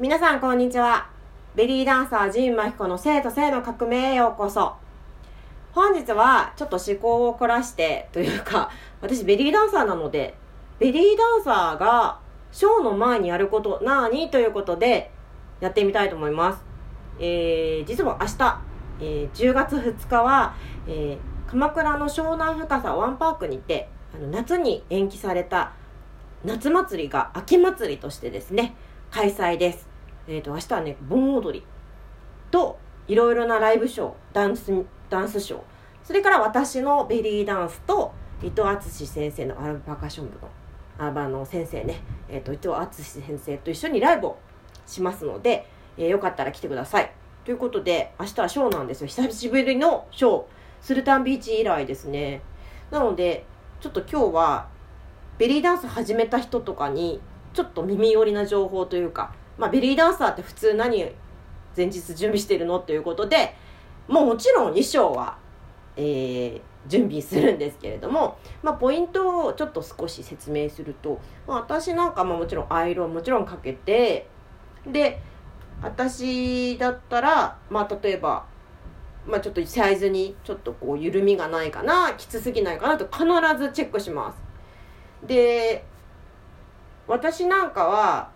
皆さんこんにちは。ベリーダンサー陣真彦の生と性の革命へようこそ。本日はちょっと思考を凝らしてというか私ベリーダンサーなのでベリーダンサーがショーの前にやること何ということでやってみたいと思います。えー、実は明日、えー、10月2日は、えー、鎌倉の湘南深さワンパークにてあの夏に延期された夏祭りが秋祭りとしてですね開催です。えっ、ー、と、明日はね、盆踊りと、いろいろなライブショー、ダンス、ダンスショー、それから私のベリーダンスと、伊藤敦先生のアルパカション部の、アーバの先生ね、え、ー、と、伊藤敦先生と一緒にライブをしますので、えー、よかったら来てください。ということで、明日はショーなんですよ。久しぶりのショー。スルタンビーチ以来ですね。なので、ちょっと今日は、ベリーダンス始めた人とかに、ちょっと耳寄りな情報というか、まあ、ベリーダンサーって普通何前日準備してるのということでもうもちろん衣装は、えー、準備するんですけれども、まあ、ポイントをちょっと少し説明すると、まあ、私なんかももちろんアイロンもちろんかけてで私だったら、まあ、例えば、まあ、ちょっとサイズにちょっとこう緩みがないかなきつすぎないかなと必ずチェックします。で私なんかは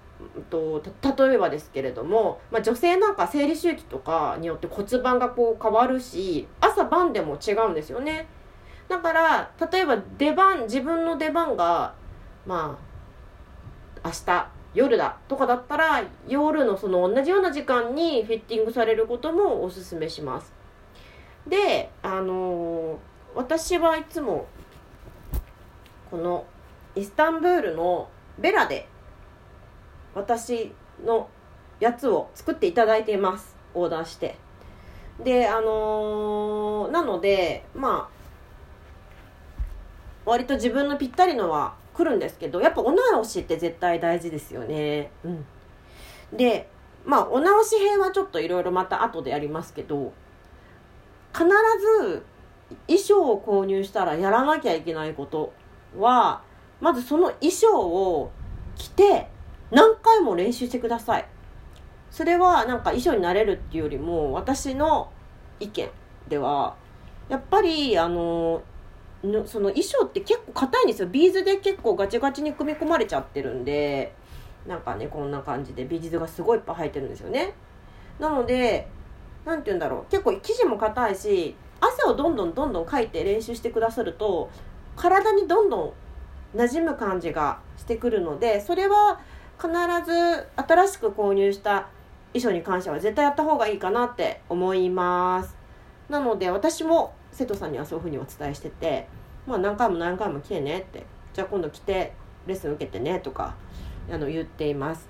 と例えばですけれども、まあ、女性なんか生理周期とかによって骨盤がこう変わるし朝晩でも違うんですよね。だから例えば出番自分の出番がまあ明日夜だとかだったら夜のその同じような時間にフィッティングされることもおすすめします。であのー、私はいつもこのイスタンブールのベラで私のやつを作っていただいています。オーダーして。であのー、なのでまあ割と自分のぴったりのは来るんですけどやっぱお直しって絶対大事ですよね。うん。でまあお直し編はちょっといろいろまた後でやりますけど必ず衣装を購入したらやらなきゃいけないことはまずその衣装を着て何回も練習してください。それはなんか衣装になれるっていうよりも私の意見ではやっぱりあのその衣装って結構硬いんですよ。ビーズで結構ガチガチに組み込まれちゃってるんでなんかねこんな感じでビーズがすごいいっぱい入ってるんですよね。なので何て言うんだろう。結構生地も硬いし汗をどんどんどんどんかいて練習してくださると体にどんどん馴染む感じがしてくるのでそれは必ず新しく購入した衣装に関しては絶対やった方がいいかなって思います。なので私も生徒さんにはそういうふうにお伝えしててまあ何回も何回も来てねってじゃあ今度来てレッスン受けてねとかあの言っています。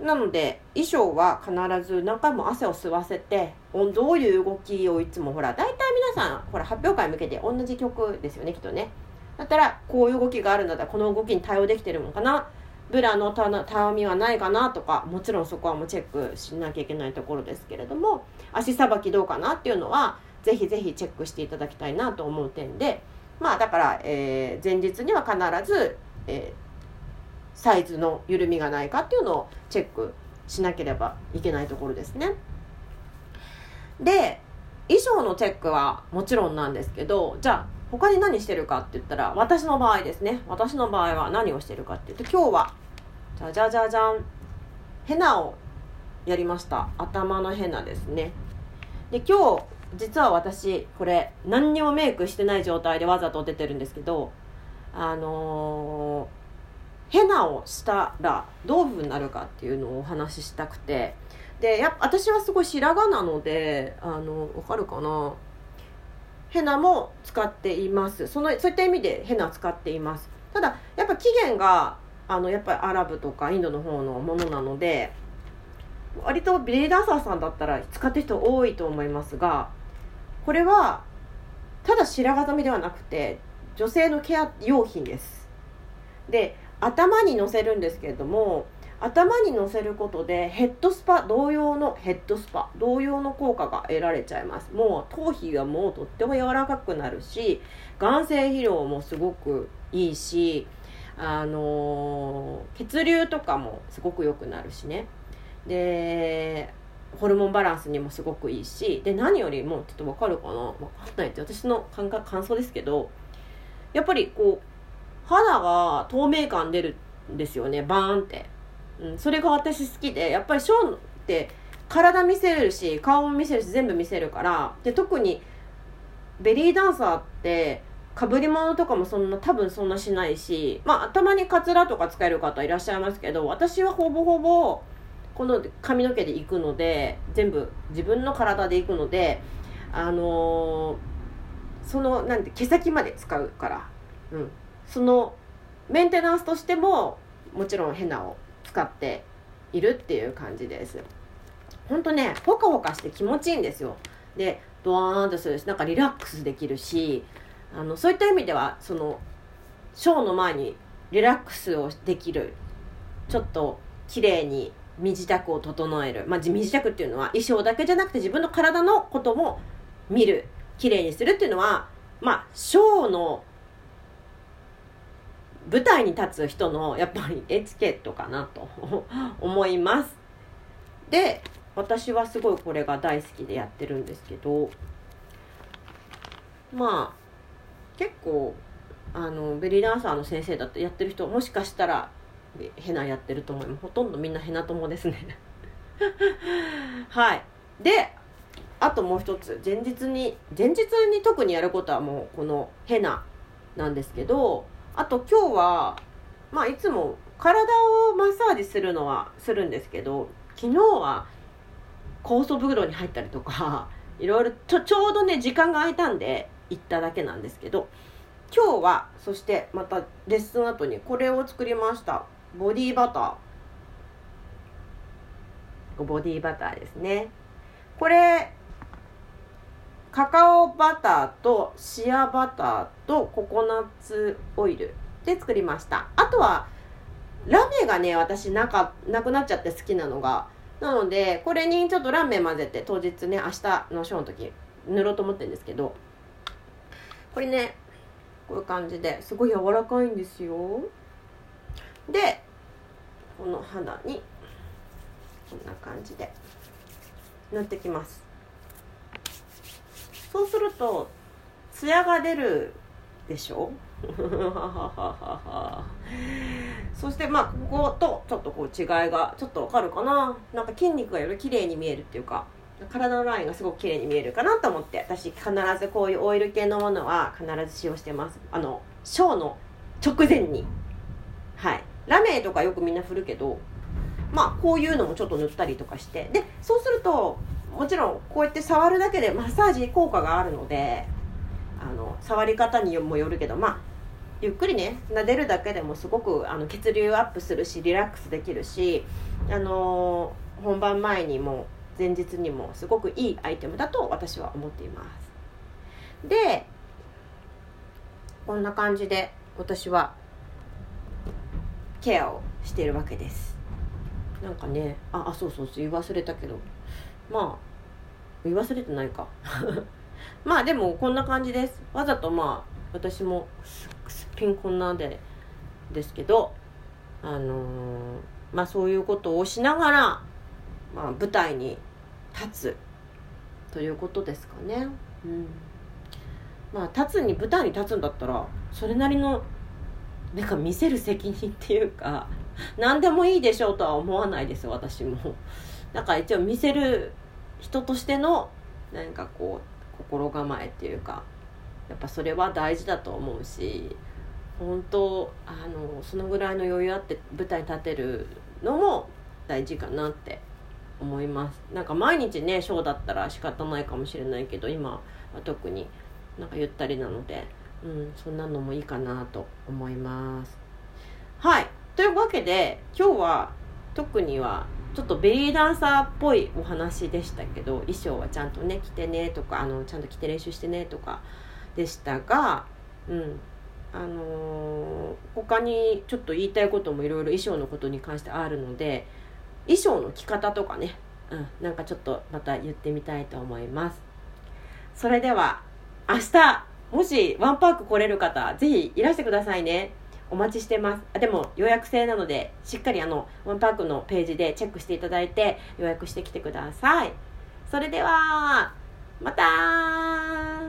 なので衣装は必ず何回も汗を吸わせてどういう動きをいつもほら大体皆さんほら発表会向けて同じ曲ですよねきっとね。だったらこういう動きがあるんだったらこの動きに対応できてるのかなブラのたわみはないかなとかもちろんそこはもうチェックしなきゃいけないところですけれども足さばきどうかなっていうのはぜひぜひチェックしていただきたいなと思う点でまあだから、えー、前日には必ず、えー、サイズの緩みがないかっていうのをチェックしなければいけないところですね。で衣装のチェックはもちろんなんですけどじゃあ他に何してるかって言ったら私の場合ですね私の場合は何をしてるかって言って今日はじゃじゃじゃじゃん。ヘナをやりました。頭のヘナですね。で今日実は私これ何にもメイクしてない状態でわざと出てるんですけどあのー、ヘナをしたらどういうふうになるかっていうのをお話ししたくて。でやっぱ私はすごい白髪なのであのわかるかな？ヘナも使っています。そのそういった意味でヘナ使っています。ただやっぱ起源があのやっぱりアラブとかインドの方のものなので割とビリーダンサーさんだったら使ってる人多いと思いますがこれはただ白髪染めではなくて女性のケア用品です。で頭にのせるんですけれども頭にのせることでヘッドスパ同様のヘッドスパ同様の効果が得られちゃいます。もう頭皮がもうとっても柔らかくなるし眼性疲労もすごくいいしあの血流とかもすごく良くなるしね。でホルモンバランスにもすごくいいし。で何よりもちょっと分かるかな。分かんないって私の感覚感想ですけど。やっぱりこう肌が透明感出るんですよね。バーンって、うん、それが私好きで。やっぱりショーンって体見せるし顔も見せるし全部見せるから。で特にベリーダンサーってかぶり物とかもそんな多分そんなしないしまあ頭にカツラとか使える方いらっしゃいますけど私はほぼほぼこの髪の毛で行くので全部自分の体で行くのであのー、そのなんて毛先まで使うから、うん、そのメンテナンスとしてももちろんヘナを使っているっていう感じです。ほんとねほかほかして気持ちいいんですよ。でドワーンとするしなんかリラックスできるしあのそういった意味ではそのショーの前にリラックスをできるちょっと綺麗に身支度を整える、まあ、身支度っていうのは衣装だけじゃなくて自分の体のことも見る綺麗にするっていうのはまあショーの舞台に立つ人のやっぱりエチケットかなと思います。で私はすごいこれが大好きでやってるんですけどまあ結構あのベリーダンサーの先生だってやってる人もしかしたらヘナやってると思いますほとんどみんなヘナ友ですね。はい。であともう一つ。前日に前日に特にやることはもうこのヘナなんですけどあと今日はまあいつも体をマッサージするのはするんですけど昨日は酵素風呂に入ったりとかいろいろちょちょうどね時間が空いたんで行っただけなんですけど今日はそしてまたレッスン後にこれを作りました。ボディバター。ボディバターですね。これカカオバターとシアバターとココナッツオイルで作りました。あとはラメがね私なかなくなっちゃって好きなのがなのでこれにちょっとラメ混ぜて当日ね明日のショーの時塗ろうと思ってるんですけどこれねこういう感じですごい柔らかいんですよ。でこの肌にこんな感じで塗ってきます。そうするとツヤが出るでしょ？そしてまあこことちょっとこう違いがちょっとわかるかな？なんか筋肉がより綺麗に見えるっていうか。体のラインがすごく綺麗に見えるかなと思って私必ずこういうオイル系のものは必ず使用してます。あのショーの直前に。はい。ラメとかよくみんな振るけどまあこういうのもちょっと塗ったりとかして。でそうするともちろんこうやって触るだけでマッサージ効果があるのであの触り方にもよるけどまあゆっくりね撫でるだけでもすごくあの血流アップするしリラックスできるしあの本番前にも前日にもすごくいいアイテムだと私は思っています。でこんな感じで私はケアをしているわけです。なんかねああそうそうそう言い忘れたけど。まあ言い忘れてないか。まあでもこんな感じです。わざとまあ私もすっぴんこんなでですけどあのー、まあそういうことをしながら、まあ、舞台に立つということですかね。うん、まあ立つに舞台に立つんだったらそれなりのなんか見せる責任っていうか何でもいいでしょうとは思わないです私も。だから一応見せる人としての何かこう心構えっていうかやっぱそれは大事だと思うし本当あのそのぐらいの余裕あって舞台に立てるのも大事かなって思います。なんか毎日ねショーだったら仕方ないかもしれないけど今は特になんかゆったりなので、うん、そんなのもいいかなと思います。はい。というわけで今日は特にはちょっとベリーダンサーっぽいお話でしたけど衣装はちゃんとね着てねとかあのちゃんと着て練習してねとかでしたがうん。あのー、他にちょっと言いたいこともいろいろ衣装のことに関してあるので衣装の着方とかね、うん、なんかちょっとまた言ってみたいと思います。それでは明日もしワンパーク来れる方ぜひいらしてくださいね。お待ちしてます。あでも予約制なのでしっかりあのワンパークのページでチェックしていただいて予約してきてください。それではまた